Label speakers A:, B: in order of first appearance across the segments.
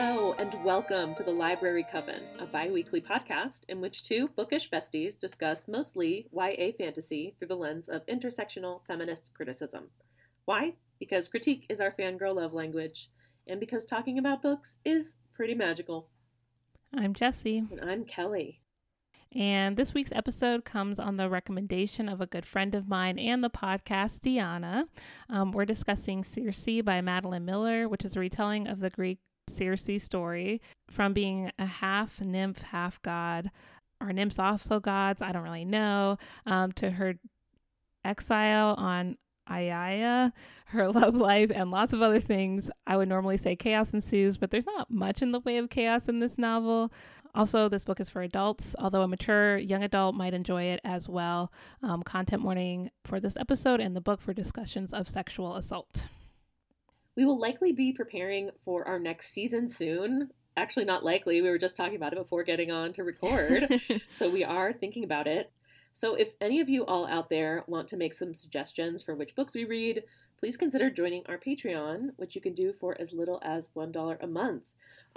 A: Hello, and welcome to the Library Coven, a bi weekly podcast in which two bookish besties discuss mostly YA fantasy through the lens of intersectional feminist criticism. Why? Because critique is our fangirl love language, and because talking about books is pretty magical.
B: I'm Jessie.
A: And I'm Kelly.
B: And this week's episode comes on the recommendation of a good friend of mine and the podcast, Deanna. Um, we're discussing Circe by Madeline Miller, which is a retelling of the Greek Circe story from being a half nymph, half god. Are nymphs also gods? I don't really know. Um, to her exile on Aiaiya, her love life, and lots of other things. I would normally say chaos ensues, but there's not much in the way of chaos in this novel. Also, this book is for adults, although a mature young adult might enjoy it as well. Um, content warning for this episode and the book for discussions of sexual assault.
A: We will likely be preparing for our next season soon. Actually, not likely. We were just talking about it before getting on to record. so we are thinking about it. So if any of you all out there want to make some suggestions for which books we read, please consider joining our Patreon, which you can do for as little as $1 a month.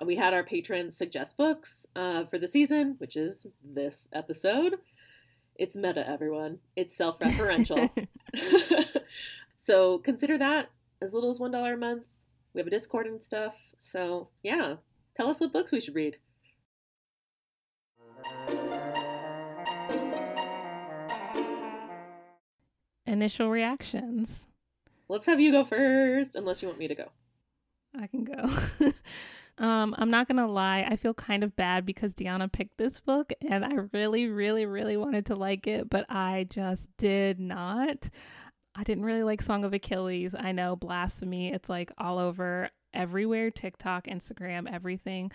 A: Uh, we had our patrons suggest books uh, for the season, which is this episode. It's meta, everyone. It's self referential. so consider that as little as $1 a month. We have a Discord and stuff. So, yeah, tell us what books we should read.
B: Initial reactions.
A: Let's have you go first, unless you want me to go.
B: I can go. Um, I'm not gonna lie, I feel kind of bad because Deanna picked this book and I really, really, really wanted to like it, but I just did not. I didn't really like Song of Achilles. I know, blasphemy. It's like all over everywhere TikTok, Instagram, everything,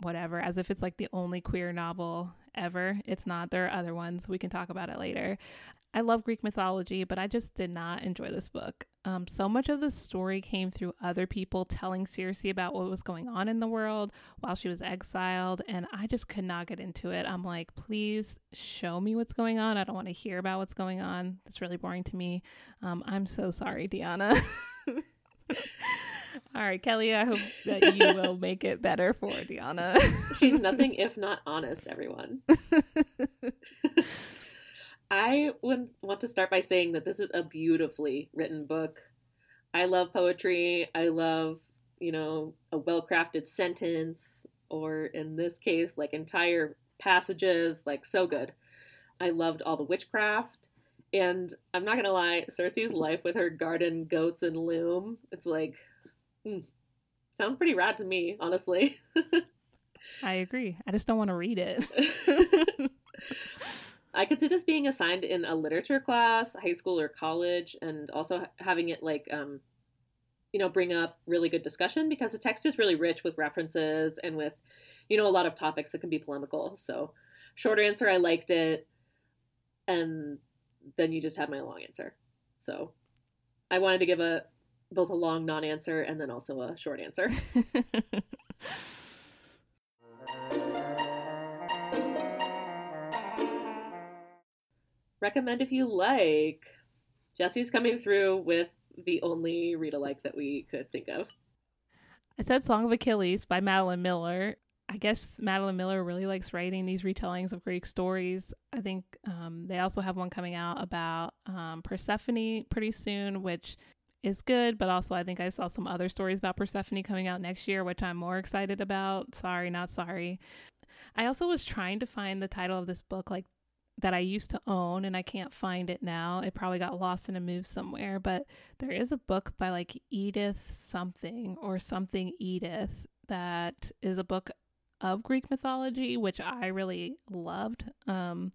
B: whatever, as if it's like the only queer novel ever. It's not. There are other ones. We can talk about it later. I love Greek mythology, but I just did not enjoy this book. Um, so much of the story came through other people telling Circe about what was going on in the world while she was exiled, and I just could not get into it. I'm like, please show me what's going on. I don't want to hear about what's going on. It's really boring to me. Um, I'm so sorry, Deanna. All right, Kelly, I hope that you will make it better for Deanna.
A: She's nothing if not honest, everyone. I would want to start by saying that this is a beautifully written book. I love poetry. I love, you know, a well crafted sentence, or in this case, like entire passages. Like, so good. I loved all the witchcraft. And I'm not going to lie, Circe's life with her garden, goats, and loom, it's like, hmm, sounds pretty rad to me, honestly.
B: I agree. I just don't want to read it.
A: I could see this being assigned in a literature class, high school or college, and also having it like, um, you know, bring up really good discussion because the text is really rich with references and with, you know, a lot of topics that can be polemical. So, short answer, I liked it, and then you just had my long answer. So, I wanted to give a both a long non-answer and then also a short answer. recommend if you like. Jessie's coming through with the only read alike that we could think of.
B: I said Song of Achilles by Madeline Miller. I guess Madeline Miller really likes writing these retellings of Greek stories. I think um, they also have one coming out about um, Persephone pretty soon, which is good, but also I think I saw some other stories about Persephone coming out next year, which I'm more excited about. Sorry, not sorry. I also was trying to find the title of this book like that I used to own and I can't find it now. It probably got lost in a move somewhere, but there is a book by like Edith something or something Edith that is a book of Greek mythology, which I really loved. Um,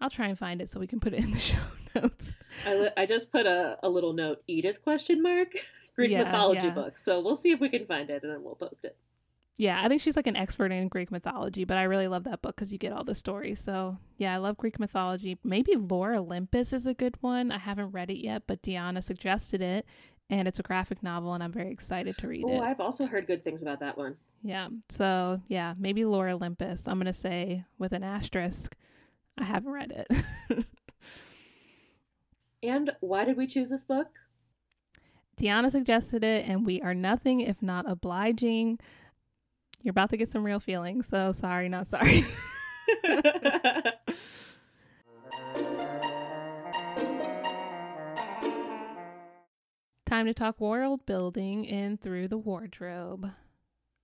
B: I'll try and find it so we can put it in the show notes.
A: I, I just put a, a little note Edith question mark Greek yeah, mythology yeah. book. So we'll see if we can find it and then we'll post it.
B: Yeah, I think she's like an expert in Greek mythology, but I really love that book because you get all the stories. So, yeah, I love Greek mythology. Maybe Lore Olympus is a good one. I haven't read it yet, but Deanna suggested it, and it's a graphic novel, and I'm very excited to read
A: Ooh,
B: it.
A: I've also heard good things about that one.
B: Yeah, so yeah, maybe Lore Olympus. I'm going to say with an asterisk, I haven't read it.
A: and why did we choose this book?
B: Deanna suggested it, and we are nothing if not obliging. You're about to get some real feelings, so sorry, not sorry. Time to talk world building in Through the Wardrobe.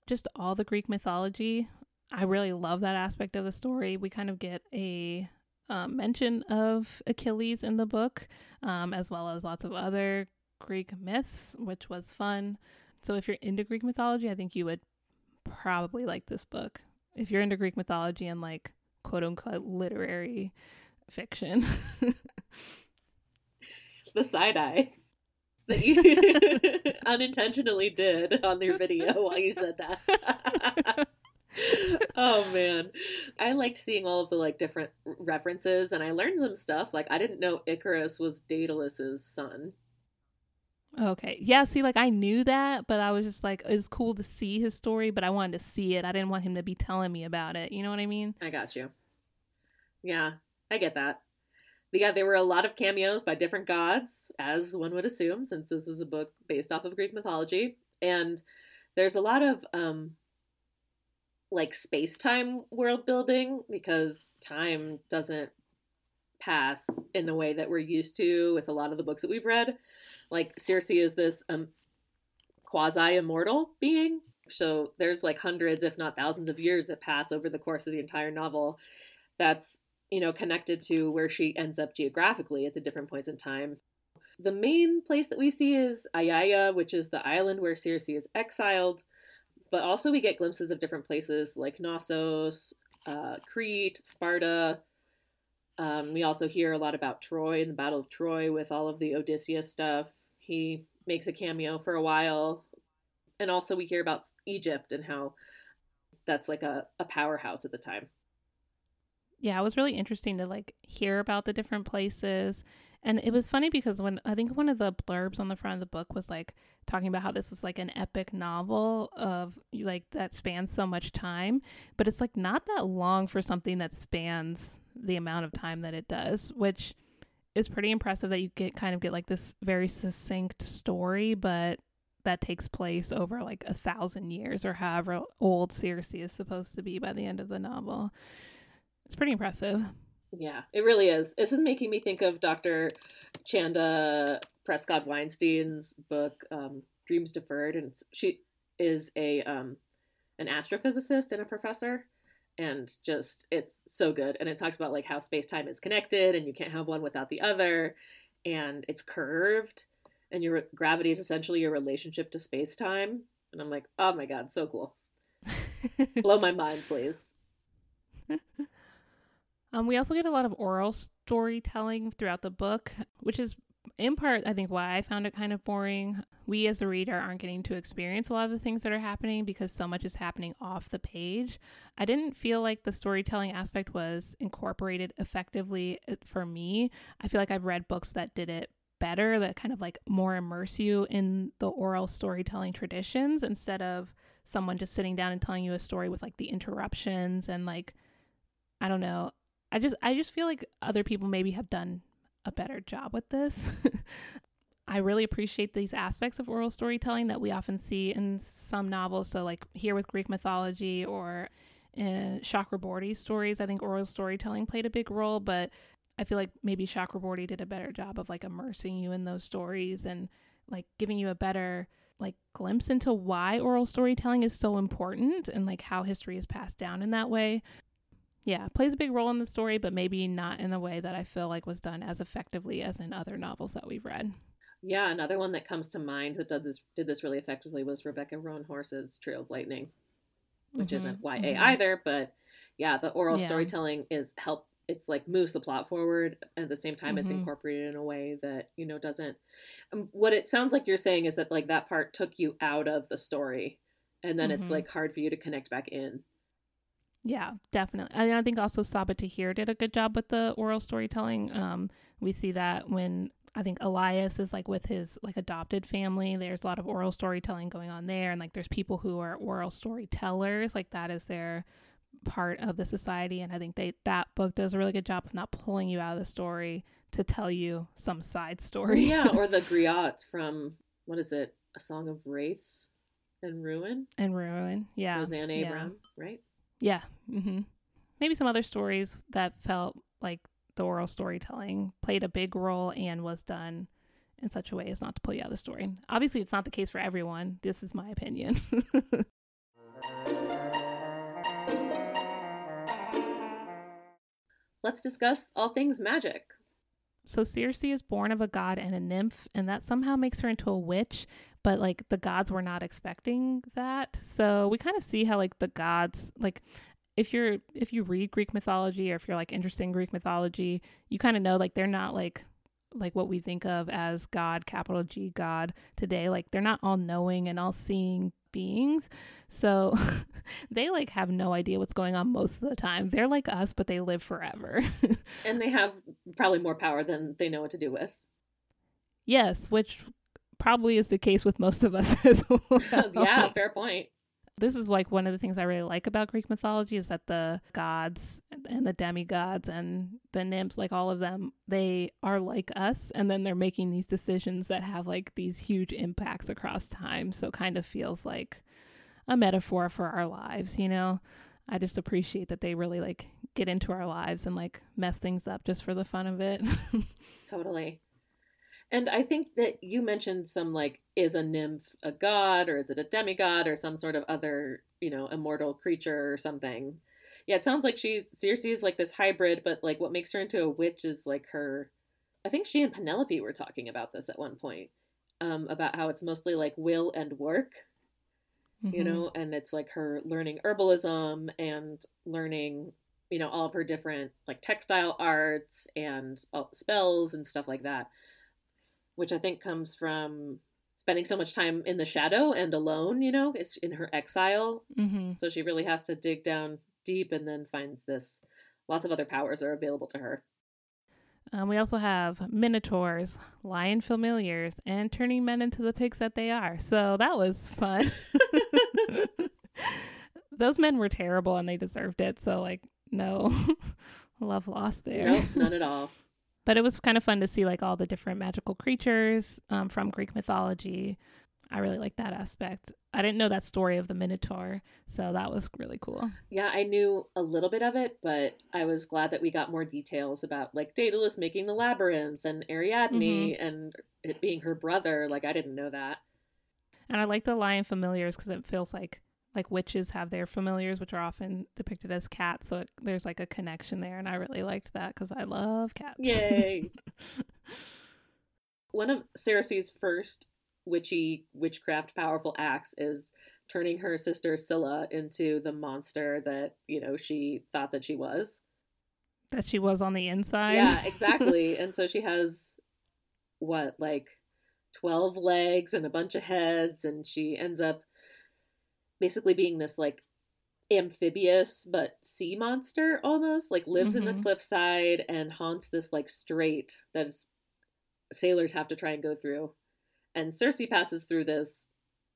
B: Just all the Greek mythology. I really love that aspect of the story. We kind of get a um, mention of Achilles in the book, um, as well as lots of other Greek myths, which was fun. So if you're into Greek mythology, I think you would probably like this book. If you're into Greek mythology and like quote unquote literary fiction.
A: the side eye that you unintentionally did on your video while you said that. oh man i liked seeing all of the like different references and i learned some stuff like i didn't know icarus was daedalus's son
B: Okay. Yeah, see, like I knew that, but I was just like, it's cool to see his story, but I wanted to see it. I didn't want him to be telling me about it. You know what I mean?
A: I got you. Yeah, I get that. Yeah, there were a lot of cameos by different gods, as one would assume, since this is a book based off of Greek mythology. And there's a lot of um like space time world building because time doesn't pass in the way that we're used to with a lot of the books that we've read. Like Circe is this um, quasi immortal being. So there's like hundreds, if not thousands, of years that pass over the course of the entire novel. That's you know connected to where she ends up geographically at the different points in time. The main place that we see is Aiaia, which is the island where Circe is exiled. But also we get glimpses of different places like Knossos, uh, Crete, Sparta, um, we also hear a lot about Troy and the Battle of Troy with all of the Odysseus stuff. He makes a cameo for a while. And also, we hear about Egypt and how that's like a, a powerhouse at the time.
B: Yeah, it was really interesting to like hear about the different places. And it was funny because when I think one of the blurbs on the front of the book was like talking about how this is like an epic novel of like that spans so much time, but it's like not that long for something that spans the amount of time that it does, which is pretty impressive that you get kind of get like this very succinct story, but that takes place over like a thousand years or however old Circe is supposed to be by the end of the novel. It's pretty impressive.
A: Yeah, it really is. This is making me think of Dr. Chanda Prescod-Weinstein's book um, Dreams Deferred, and she is a um, an astrophysicist and a professor, and just it's so good. And it talks about like how space-time is connected and you can't have one without the other and it's curved and your gravity is essentially your relationship to space-time. And i'm like oh my god so cool. Blow my mind please.
B: Um, we also get a lot of oral storytelling throughout the book which is in part, I think why I found it kind of boring. We as a reader aren't getting to experience a lot of the things that are happening because so much is happening off the page. I didn't feel like the storytelling aspect was incorporated effectively uh, for me. I feel like I've read books that did it better, that kind of like more immerse you in the oral storytelling traditions instead of someone just sitting down and telling you a story with like the interruptions and like I don't know. I just I just feel like other people maybe have done a better job with this. I really appreciate these aspects of oral storytelling that we often see in some novels. So, like here with Greek mythology or in Chakraborty's stories, I think oral storytelling played a big role. But I feel like maybe Chakraborty did a better job of like immersing you in those stories and like giving you a better like glimpse into why oral storytelling is so important and like how history is passed down in that way yeah, plays a big role in the story, but maybe not in a way that I feel like was done as effectively as in other novels that we've read.
A: Yeah, another one that comes to mind that did this did this really effectively was Rebecca Roanhorse's Trail of Lightning, which mm-hmm, isn't YA mm-hmm. either, but yeah, the oral yeah. storytelling is help. It's like moves the plot forward and at the same time mm-hmm. it's incorporated in a way that you know doesn't. Um, what it sounds like you're saying is that like that part took you out of the story, and then it's mm-hmm. like hard for you to connect back in.
B: Yeah, definitely. And I think also Sabaa Tahir did a good job with the oral storytelling. Um, we see that when I think Elias is like with his like adopted family. There's a lot of oral storytelling going on there, and like there's people who are oral storytellers. Like that is their part of the society, and I think they that book does a really good job of not pulling you out of the story to tell you some side story.
A: yeah, or the griot from what is it? A Song of Wraiths. and Ruin.
B: And Ruin, yeah.
A: Roseanne A. Brown, yeah. right?
B: Yeah. Mm-hmm. Maybe some other stories that felt like the oral storytelling played a big role and was done in such a way as not to pull you out of the story. Obviously, it's not the case for everyone. This is my opinion.
A: Let's discuss all things magic.
B: So Circe is born of a god and a nymph, and that somehow makes her into a witch, but like the gods were not expecting that. So we kind of see how like the gods like if you're if you read Greek mythology or if you're like interested in Greek mythology, you kind of know like they're not like like what we think of as God, capital G God today. Like they're not all knowing and all seeing beings. So they like have no idea what's going on most of the time. They're like us, but they live forever.
A: and they have probably more power than they know what to do with.
B: Yes, which probably is the case with most of us as well.
A: yeah, fair point.
B: This is like one of the things I really like about Greek mythology is that the gods and the demigods and the nymphs, like all of them, they are like us. And then they're making these decisions that have like these huge impacts across time. So kind of feels like a metaphor for our lives, you know? I just appreciate that they really like get into our lives and like mess things up just for the fun of it.
A: totally. And I think that you mentioned some like, is a nymph a god or is it a demigod or some sort of other, you know, immortal creature or something? Yeah, it sounds like she's Circe is like this hybrid, but like what makes her into a witch is like her. I think she and Penelope were talking about this at one point, um, about how it's mostly like will and work, mm-hmm. you know, and it's like her learning herbalism and learning, you know, all of her different like textile arts and uh, spells and stuff like that which I think comes from spending so much time in the shadow and alone, you know, it's in her exile. Mm-hmm. So she really has to dig down deep and then finds this. Lots of other powers are available to her.
B: Um, we also have minotaurs, lion familiars, and turning men into the pigs that they are. So that was fun. Those men were terrible and they deserved it. So, like, no love lost there.
A: Nope, none at all
B: but it was kind of fun to see like all the different magical creatures um, from Greek mythology. I really like that aspect. I didn't know that story of the Minotaur, so that was really cool.
A: Yeah, I knew a little bit of it, but I was glad that we got more details about like Daedalus making the labyrinth and Ariadne mm-hmm. and it being her brother. Like I didn't know that.
B: And I like the lion familiars because it feels like like witches have their familiars, which are often depicted as cats. So it, there's like a connection there, and I really liked that because I love cats.
A: Yay! One of Circe's first witchy witchcraft powerful acts is turning her sister Scylla into the monster that you know she thought that she was.
B: That she was on the inside.
A: Yeah, exactly. and so she has what like 12 legs and a bunch of heads and she ends up basically being this like amphibious but sea monster almost like lives mm-hmm. in the mm-hmm. cliffside and haunts this like strait that is, sailors have to try and go through. And Circe passes through this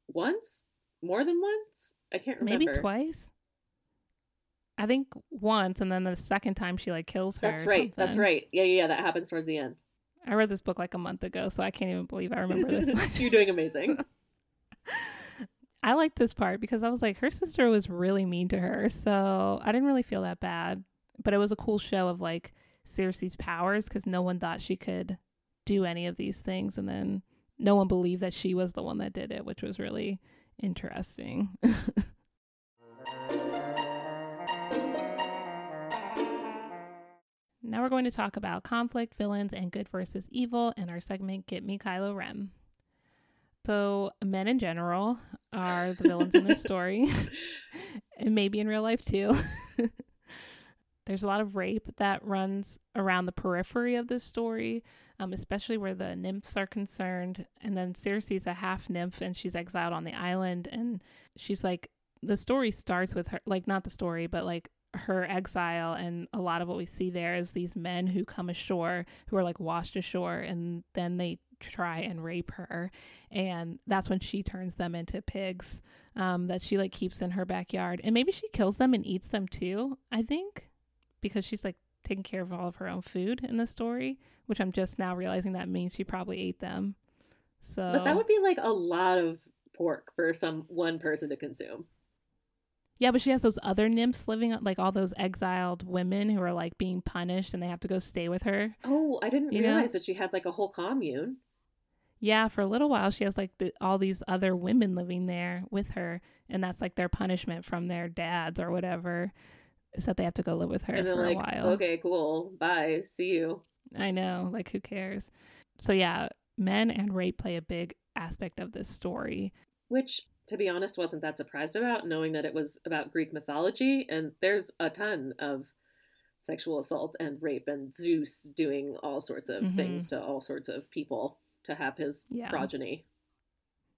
A: once? More than once? I can't remember.
B: maybe twice? I think once and then the second time she like kills her
A: that's right that's right. Yeah, yeah yeah that happens towards the end.
B: I read this book like a month ago so I can't even believe I remember this
A: you're doing amazing
B: I liked this part because I was like, her sister was really mean to her. So I didn't really feel that bad. But it was a cool show of like Circe's powers because no one thought she could do any of these things. And then no one believed that she was the one that did it, which was really interesting. now we're going to talk about conflict, villains, and good versus evil in our segment Get Me Kylo Ren. So, men in general are the villains in this story, and maybe in real life too. There's a lot of rape that runs around the periphery of this story, um, especially where the nymphs are concerned. And then Circe's a half nymph and she's exiled on the island. And she's like, the story starts with her, like, not the story, but like her exile. And a lot of what we see there is these men who come ashore who are like washed ashore and then they try and rape her and that's when she turns them into pigs um, that she like keeps in her backyard and maybe she kills them and eats them too i think because she's like taking care of all of her own food in the story which i'm just now realizing that means she probably ate them so
A: but that would be like a lot of pork for some one person to consume.
B: Yeah, but she has those other nymphs living, like all those exiled women who are like being punished and they have to go stay with her.
A: Oh, I didn't you realize know? that she had like a whole commune.
B: Yeah, for a little while she has like the, all these other women living there with her, and that's like their punishment from their dads or whatever, is that they have to go live with her for
A: like,
B: a while.
A: Okay, cool. Bye. See you.
B: I know. Like, who cares? So yeah, men and rape play a big aspect of this story.
A: Which to be honest, wasn't that surprised about, knowing that it was about Greek mythology. And there's a ton of sexual assault and rape, and Zeus doing all sorts of mm-hmm. things to all sorts of people to have his yeah. progeny.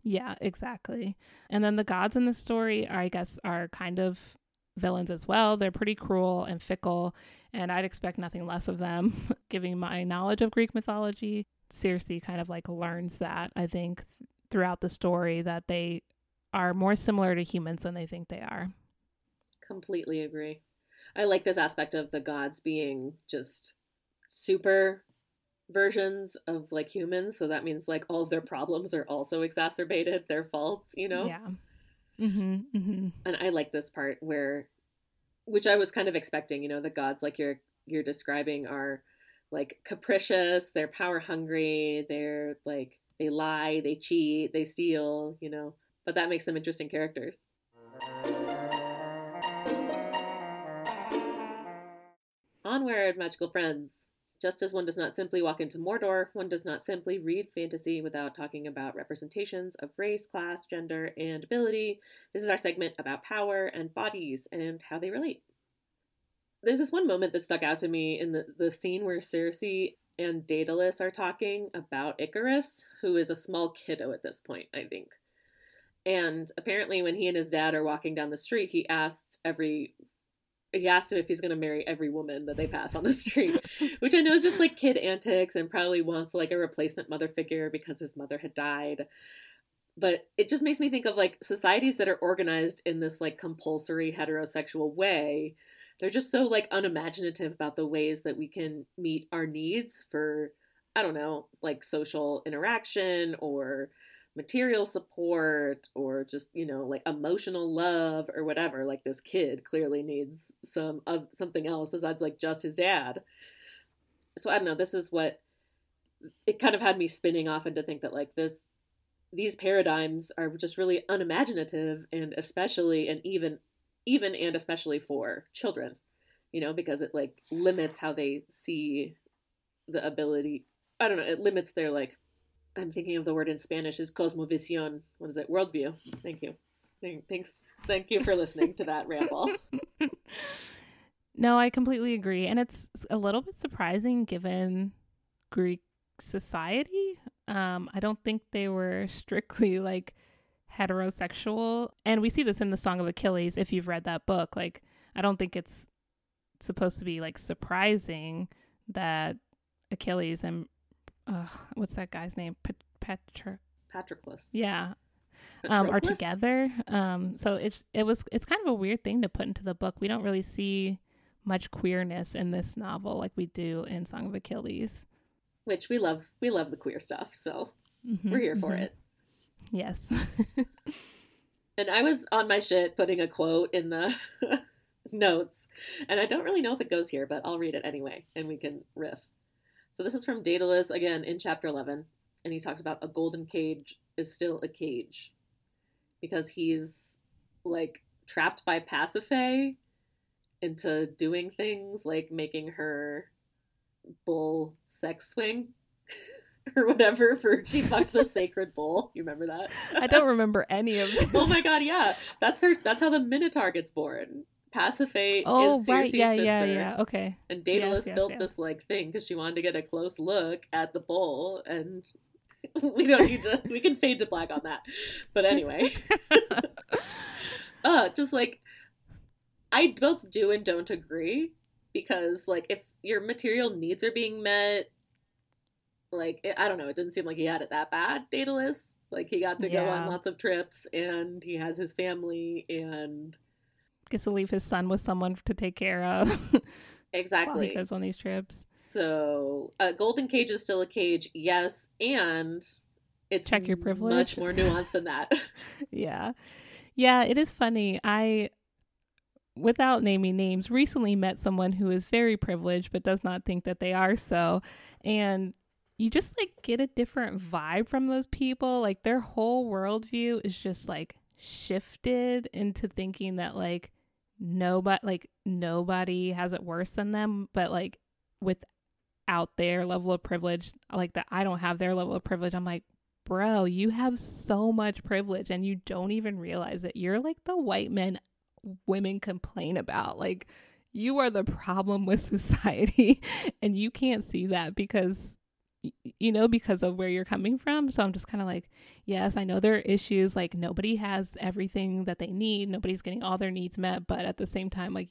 B: Yeah, exactly. And then the gods in the story, are, I guess, are kind of villains as well. They're pretty cruel and fickle, and I'd expect nothing less of them. Giving my knowledge of Greek mythology, Circe kind of like learns that, I think, throughout the story, that they are more similar to humans than they think they are.
A: Completely agree. I like this aspect of the gods being just super versions of like humans. So that means like all of their problems are also exacerbated, their faults, you know?
B: Yeah. Mm-hmm, mm-hmm.
A: And I like this part where, which I was kind of expecting, you know, the gods like you're you're describing are like capricious, they're power hungry, they're like they lie, they cheat, they steal, you know but that makes them interesting characters. Onward, magical friends! Just as one does not simply walk into Mordor, one does not simply read fantasy without talking about representations of race, class, gender, and ability. This is our segment about power and bodies and how they relate. There's this one moment that stuck out to me in the, the scene where Circe and Daedalus are talking about Icarus, who is a small kiddo at this point, I think. And apparently, when he and his dad are walking down the street, he asks every he asks him if he's going to marry every woman that they pass on the street, which I know is just like kid antics and probably wants like a replacement mother figure because his mother had died. But it just makes me think of like societies that are organized in this like compulsory heterosexual way. They're just so like unimaginative about the ways that we can meet our needs for, I don't know, like social interaction or material support or just you know like emotional love or whatever like this kid clearly needs some of something else besides like just his dad. So i don't know this is what it kind of had me spinning off into think that like this these paradigms are just really unimaginative and especially and even even and especially for children you know because it like limits how they see the ability i don't know it limits their like I'm thinking of the word in Spanish is cosmovisión. What is it? Worldview. Thank you. Thanks. Thank you for listening to that ramble.
B: No, I completely agree. And it's a little bit surprising given Greek society. Um, I don't think they were strictly like heterosexual. And we see this in the Song of Achilles if you've read that book. Like, I don't think it's supposed to be like surprising that Achilles and uh, what's that guy's name? Patrick.
A: Patroclus.
B: Yeah. Um, are together. Um, so it's it was it's kind of a weird thing to put into the book. We don't really see much queerness in this novel like we do in Song of Achilles.
A: Which we love. We love the queer stuff, so mm-hmm, we're here for mm-hmm. it.
B: Yes.
A: and I was on my shit putting a quote in the notes, and I don't really know if it goes here, but I'll read it anyway, and we can riff. So this is from Daedalus again in chapter 11, and he talks about a golden cage is still a cage because he's like trapped by Pasiphae into doing things like making her bull sex swing or whatever for she fucked the sacred bull. You remember that?
B: I don't remember any of oh this.
A: oh my god, yeah. That's her that's how the Minotaur gets born. Pasiphae oh, is Circe's right. yeah, sister.
B: Yeah, yeah, okay.
A: And Daedalus yes, yes, built yes. this like thing because she wanted to get a close look at the bowl, and we don't need to. we can fade to black on that. But anyway, uh, just like I both do and don't agree because like if your material needs are being met, like it, I don't know, it didn't seem like he had it that bad, Daedalus. Like he got to yeah. go on lots of trips, and he has his family, and
B: gets to leave his son with someone to take care of.
A: exactly.
B: While he goes on these trips.
A: So, a golden cage is still a cage, yes, and it's
B: check your privilege.
A: Much more nuanced than that.
B: yeah. Yeah, it is funny. I without naming names, recently met someone who is very privileged but does not think that they are so. And you just like get a different vibe from those people. Like their whole worldview is just like shifted into thinking that like nobody like nobody has it worse than them, but like without their level of privilege, like that I don't have their level of privilege. I'm like, bro, you have so much privilege and you don't even realize it. You're like the white men women complain about. Like, you are the problem with society, and you can't see that because you know because of where you're coming from so i'm just kind of like yes i know there are issues like nobody has everything that they need nobody's getting all their needs met but at the same time like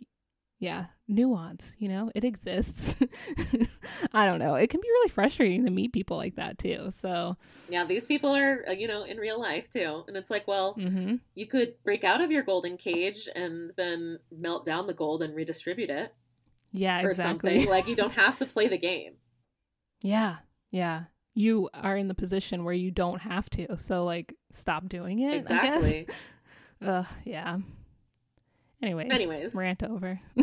B: yeah, nuance, you know, it exists. I don't know. It can be really frustrating to meet people like that too. So,
A: yeah, these people are, uh, you know, in real life too. And it's like, well, mm-hmm. you could break out of your golden cage and then melt down the gold and redistribute it.
B: Yeah,
A: or
B: exactly.
A: something. like you don't have to play the game.
B: Yeah. Yeah. You are in the position where you don't have to. So like stop doing it. Exactly. Ugh, yeah. Anyways,
A: anyways,
B: rant over.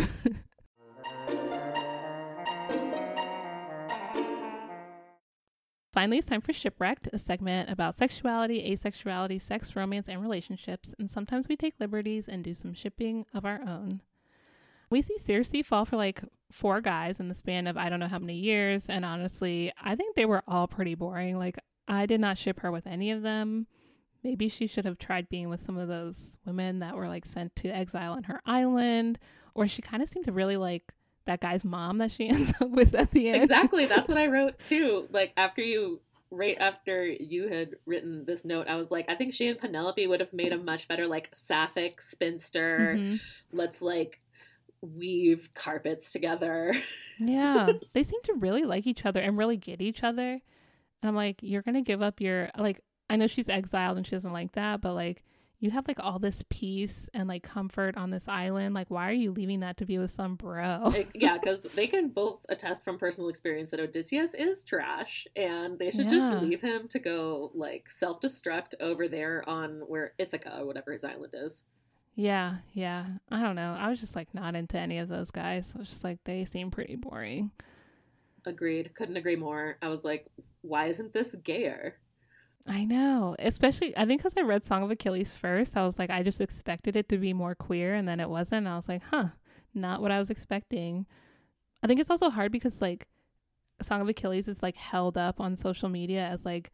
B: Finally, it's time for Shipwrecked, a segment about sexuality, asexuality, sex, romance, and relationships. And sometimes we take liberties and do some shipping of our own. We see Circe fall for like four guys in the span of I don't know how many years. And honestly, I think they were all pretty boring. Like, I did not ship her with any of them. Maybe she should have tried being with some of those women that were like sent to exile on her island, or she kind of seemed to really like that guy's mom that she ends up with at the end.
A: Exactly. That's what I wrote too. Like after you right after you had written this note, I was like, I think she and Penelope would have made a much better like sapphic spinster. Mm-hmm. Let's like weave carpets together.
B: yeah. They seem to really like each other and really get each other. And I'm like, you're gonna give up your like I know she's exiled and she doesn't like that, but like you have like all this peace and like comfort on this island. Like, why are you leaving that to be with some bro?
A: Eh, yeah, because they can both attest from personal experience that Odysseus is trash, and they should yeah. just leave him to go like self destruct over there on where Ithaca or whatever his island is.
B: Yeah, yeah. I don't know. I was just like not into any of those guys. I was just like they seem pretty boring.
A: Agreed. Couldn't agree more. I was like, why isn't this gayer?
B: I know, especially I think because I read Song of Achilles first, I was like, I just expected it to be more queer, and then it wasn't. I was like, huh, not what I was expecting. I think it's also hard because like Song of Achilles is like held up on social media as like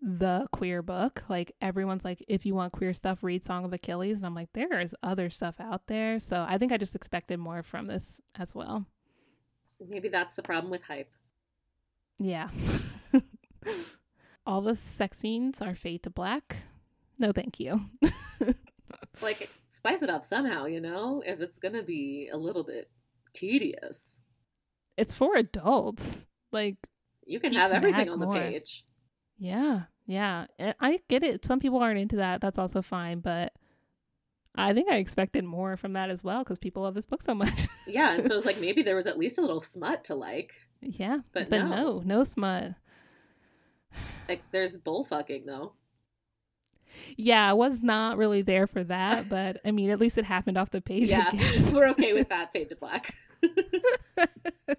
B: the queer book. Like everyone's like, if you want queer stuff, read Song of Achilles, and I'm like, there is other stuff out there. So I think I just expected more from this as well.
A: Maybe that's the problem with hype.
B: Yeah. all the sex scenes are fade to black. No, thank you.
A: like, spice it up somehow, you know? If it's gonna be a little bit tedious.
B: It's for adults. Like,
A: you can have everything on the more. page.
B: Yeah, yeah. Eh, I get it. Some people aren't into that. That's also fine. But I think I expected more from that as well because people love this book so much.
A: yeah, and so it's like maybe there was at least a little smut to like.
B: Yeah, but, but no. no, no smut.
A: Like there's bullfucking though.
B: Yeah, I was not really there for that, but I mean, at least it happened off the page.
A: Yeah, we're okay with that. Fade to black.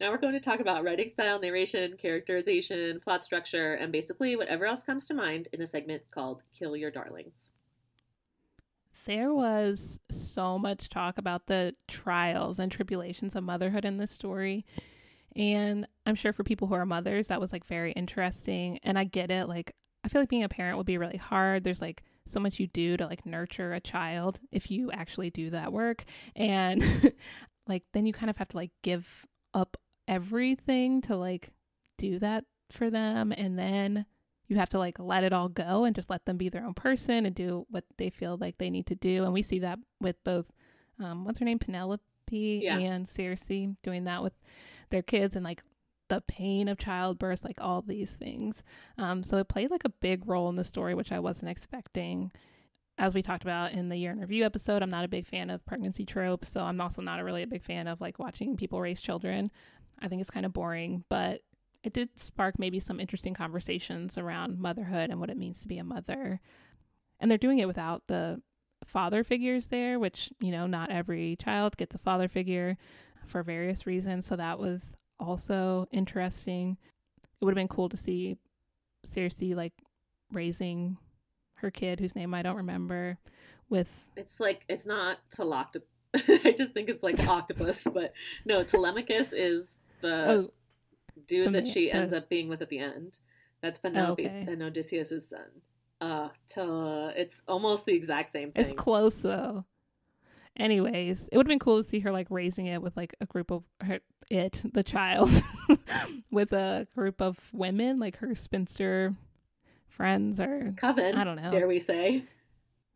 A: now we're going to talk about writing style, narration, characterization, plot structure, and basically whatever else comes to mind in a segment called Kill Your Darlings
B: there was so much talk about the trials and tribulations of motherhood in this story. And I'm sure for people who are mothers, that was like very interesting. And I get it. Like, I feel like being a parent would be really hard. There's like so much you do to like nurture a child if you actually do that work. And like, then you kind of have to like give up everything to like do that for them. And then you have to like let it all go and just let them be their own person and do what they feel like they need to do. And we see that with both, um, what's her name, Penelope yeah. and Circe doing that with their kids and like the pain of childbirth, like all these things. Um, so it played like a big role in the story, which I wasn't expecting. As we talked about in the year in review episode, I'm not a big fan of pregnancy tropes, so I'm also not a really a big fan of like watching people raise children. I think it's kind of boring, but it did spark maybe some interesting conversations around motherhood and what it means to be a mother. And they're doing it without the father figures there, which, you know, not every child gets a father figure for various reasons. So that was also interesting. It would have been cool to see Circe like raising her kid, whose name I don't remember, with.
A: It's like, it's not Teloctopus. I just think it's like octopus, but no, Telemachus is the oh, dude that she the... ends up being with at the end. That's Penelope's oh, okay. and Odysseus's son. Uh, to, it's almost the exact same thing.
B: It's close though. Anyways, it would have been cool to see her like raising it with like a group of her, it, the child, with a group of women, like her spinster friends or
A: coven.
B: I don't know.
A: Dare we say?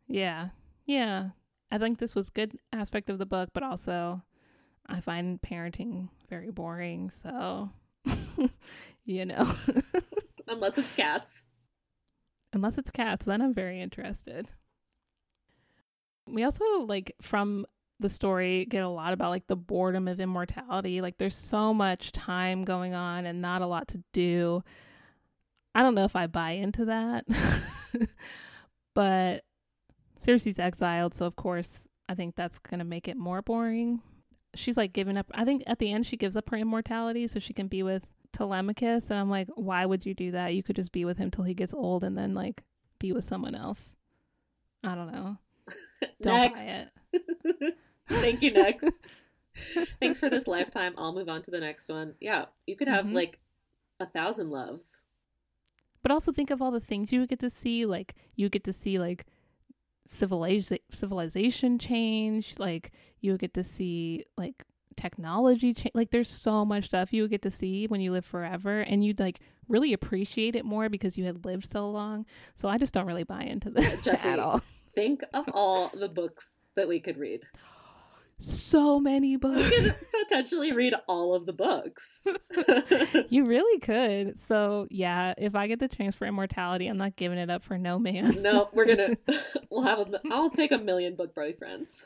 B: Yeah, yeah. I think this was good aspect of the book, but also I find parenting very boring. So, you know,
A: unless it's cats.
B: Unless it's cats, then I'm very interested. We also like from the story get a lot about like the boredom of immortality. Like there's so much time going on and not a lot to do. I don't know if I buy into that. but Circe's exiled, so of course I think that's going to make it more boring. She's like giving up. I think at the end she gives up her immortality so she can be with Telemachus. And I'm like, why would you do that? You could just be with him till he gets old and then like be with someone else. I don't know.
A: Don't next. Thank you, next. Thanks for this lifetime. I'll move on to the next one. Yeah, you could have mm-hmm. like a thousand loves.
B: But also think of all the things you would get to see. Like you get to see like civilization civilization change. Like you would get to see like technology change. Like there's so much stuff you would get to see when you live forever, and you'd like really appreciate it more because you had lived so long. So I just don't really buy into this Jessie, at all.
A: Think of all the books that we could read.
B: So many books.
A: We could potentially read all of the books.
B: you really could. So yeah, if I get the chance for immortality, I'm not giving it up for no man.
A: no, we're gonna. We'll have. A, I'll take a million book boyfriends.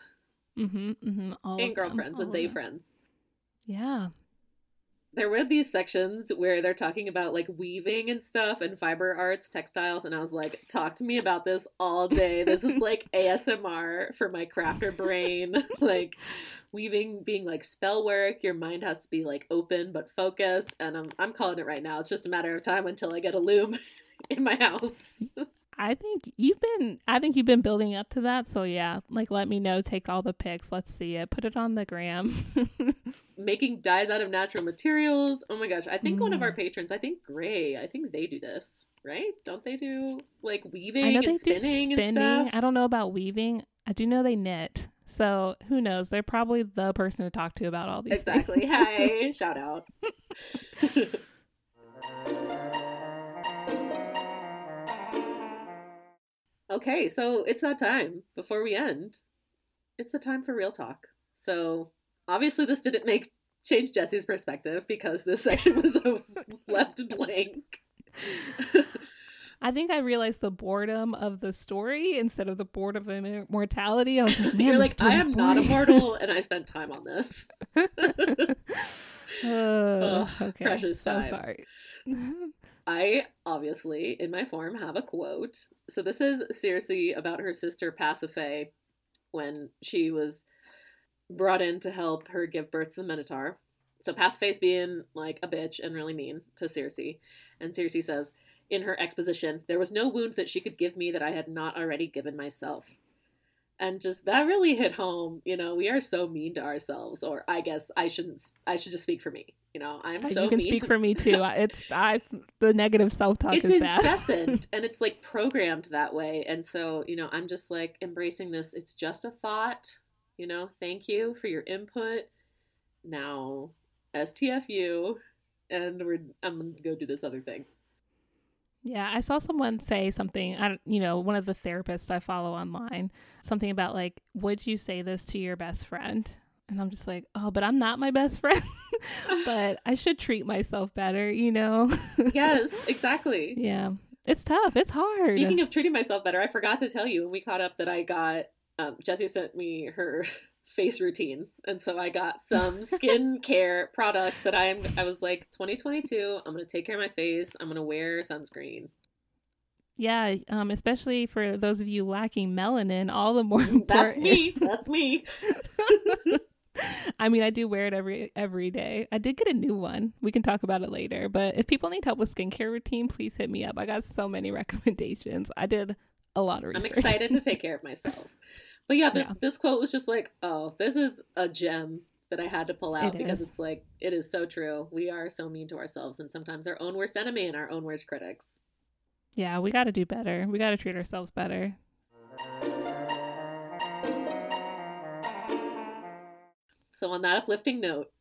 B: Mm-hmm. mm-hmm all
A: and girlfriends and they friends.
B: Yeah,
A: there were these sections where they're talking about like weaving and stuff and fiber arts, textiles, and I was like, talk to me about this all day. This is like ASMR for my crafter brain. like weaving being like spell work, your mind has to be like open but focused, and I'm I'm calling it right now. It's just a matter of time until I get a loom in my house.
B: I think you've been I think you've been building up to that. So yeah, like let me know, take all the pics, let's see it. Put it on the gram.
A: Making dyes out of natural materials. Oh my gosh, I think mm. one of our mm. patrons, I think Gray, I think they do this, right? Don't they do like weaving and spinning, spinning and stuff?
B: I don't know about weaving. I do know they knit. So who knows? They're probably the person to talk to about all these.
A: Exactly. Hi, shout out. Okay, so it's that time before we end. It's the time for real talk. So obviously, this didn't make change Jessie's perspective because this section was left blank.
B: I think I realized the boredom of the story instead of the boredom of immortality. I was like,
A: You're like, I am boring. not immortal, and I spent time on this. uh, oh, okay. Precious time. So sorry. I obviously, in my form, have a quote. So this is seriously about her sister Pasiphae when she was brought in to help her give birth to the Minotaur. So Pasiphae's being like a bitch and really mean to Circe. And Circe says, in her exposition, there was no wound that she could give me that I had not already given myself and just that really hit home you know we are so mean to ourselves or i guess i shouldn't i should just speak for me you know i'm so
B: you can speak
A: to...
B: for me too. It's i the negative self-talk
A: it's
B: is
A: incessant and it's like programmed that way. And so you know i'm just like embracing this it's just a thought you know thank you for your input. Now stfu and we're i'm gonna go do this other thing.
B: Yeah, I saw someone say something, I you know, one of the therapists I follow online, something about like, would you say this to your best friend? And I'm just like, oh, but I'm not my best friend. but I should treat myself better, you know?
A: yes, exactly.
B: Yeah. It's tough. It's hard.
A: Speaking of treating myself better, I forgot to tell you when we caught up that I got um, Jessie sent me her face routine. And so I got some skincare products that I'm I was like 2022, I'm going to take care of my face. I'm going to wear sunscreen.
B: Yeah, um, especially for those of you lacking melanin, all the more important.
A: That's me. That's me.
B: I mean, I do wear it every every day. I did get a new one. We can talk about it later. But if people need help with skincare routine, please hit me up. I got so many recommendations. I did a lot of research.
A: I'm excited to take care of myself. But yeah, the, yeah, this quote was just like, oh, this is a gem that I had to pull out it because is. it's like it is so true. We are so mean to ourselves and sometimes our own worst enemy and our own worst critics.
B: Yeah, we got to do better. We got to treat ourselves better.
A: So, on that uplifting note,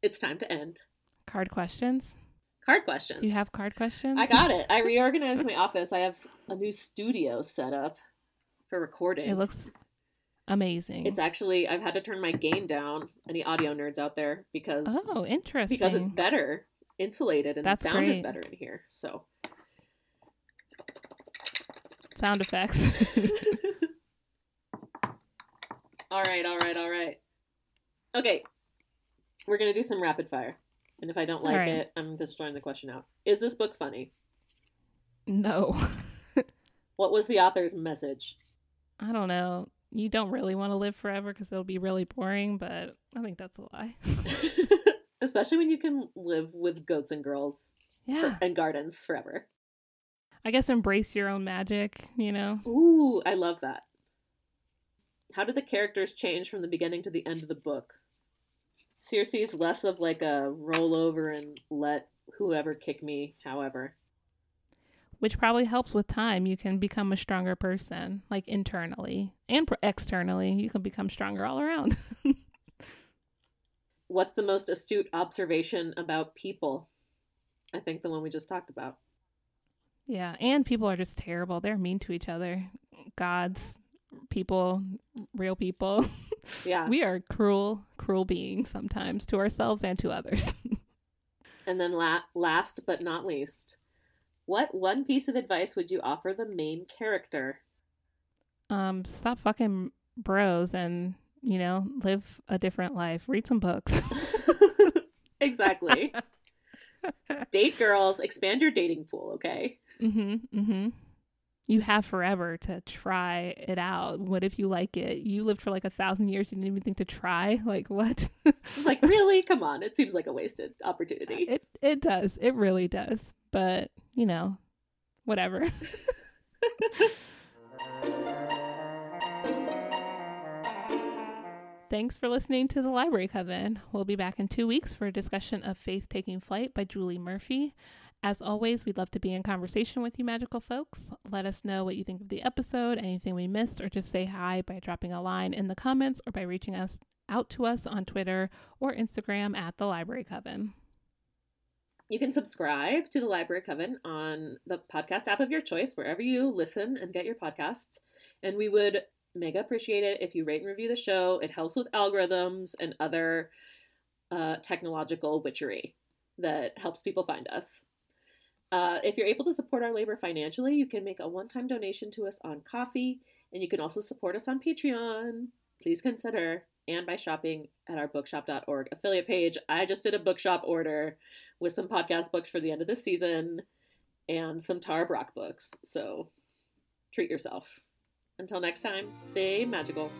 A: it's time to end.
B: Card questions.
A: Card questions.
B: Do you have card questions?
A: I got it. I reorganized my office. I have a new studio set up for recording.
B: It looks amazing.
A: It's actually I've had to turn my gain down. Any audio nerds out there because
B: oh, interesting.
A: Because it's better insulated and
B: That's
A: the sound
B: great.
A: is better in here. So
B: sound effects.
A: all right, all right, all right. Okay. We're going to do some rapid fire. And if I don't like right. it, I'm just throwing the question out. Is this book funny?
B: No.
A: what was the author's message?
B: I don't know. You don't really want to live forever because it'll be really boring, but I think that's a lie.
A: Especially when you can live with goats and girls
B: yeah.
A: For, and gardens forever.
B: I guess embrace your own magic, you know?
A: Ooh, I love that. How did the characters change from the beginning to the end of the book? Circe's less of like a roll over and let whoever kick me, however.
B: Which probably helps with time. You can become a stronger person, like internally and externally. You can become stronger all around.
A: What's the most astute observation about people? I think the one we just talked about.
B: Yeah, and people are just terrible. They're mean to each other. Gods, people, real people.
A: Yeah.
B: we are cruel, cruel beings sometimes to ourselves and to others.
A: and then la- last but not least, what one piece of advice would you offer the main character?
B: Um, stop fucking bros and, you know, live a different life. Read some books.
A: exactly. Date girls, expand your dating pool, okay?
B: Mm-hmm. Mm-hmm. You have forever to try it out. What if you like it? You lived for like a thousand years. You didn't even think to try. Like what?
A: like really? Come on! It seems like a wasted opportunity.
B: It it does. It really does. But you know, whatever. Thanks for listening to the Library Coven. We'll be back in two weeks for a discussion of Faith Taking Flight by Julie Murphy. As always, we'd love to be in conversation with you, magical folks. Let us know what you think of the episode, anything we missed, or just say hi by dropping a line in the comments or by reaching us out to us on Twitter or Instagram at the Library Coven.
A: You can subscribe to the Library Coven on the podcast app of your choice, wherever you listen and get your podcasts. And we would mega appreciate it if you rate and review the show. It helps with algorithms and other uh, technological witchery that helps people find us. Uh, if you're able to support our labor financially, you can make a one time donation to us on Ko-fi, and you can also support us on Patreon. Please consider, and by shopping at our bookshop.org affiliate page. I just did a bookshop order with some podcast books for the end of the season and some Tara Brach books. So treat yourself. Until next time, stay magical.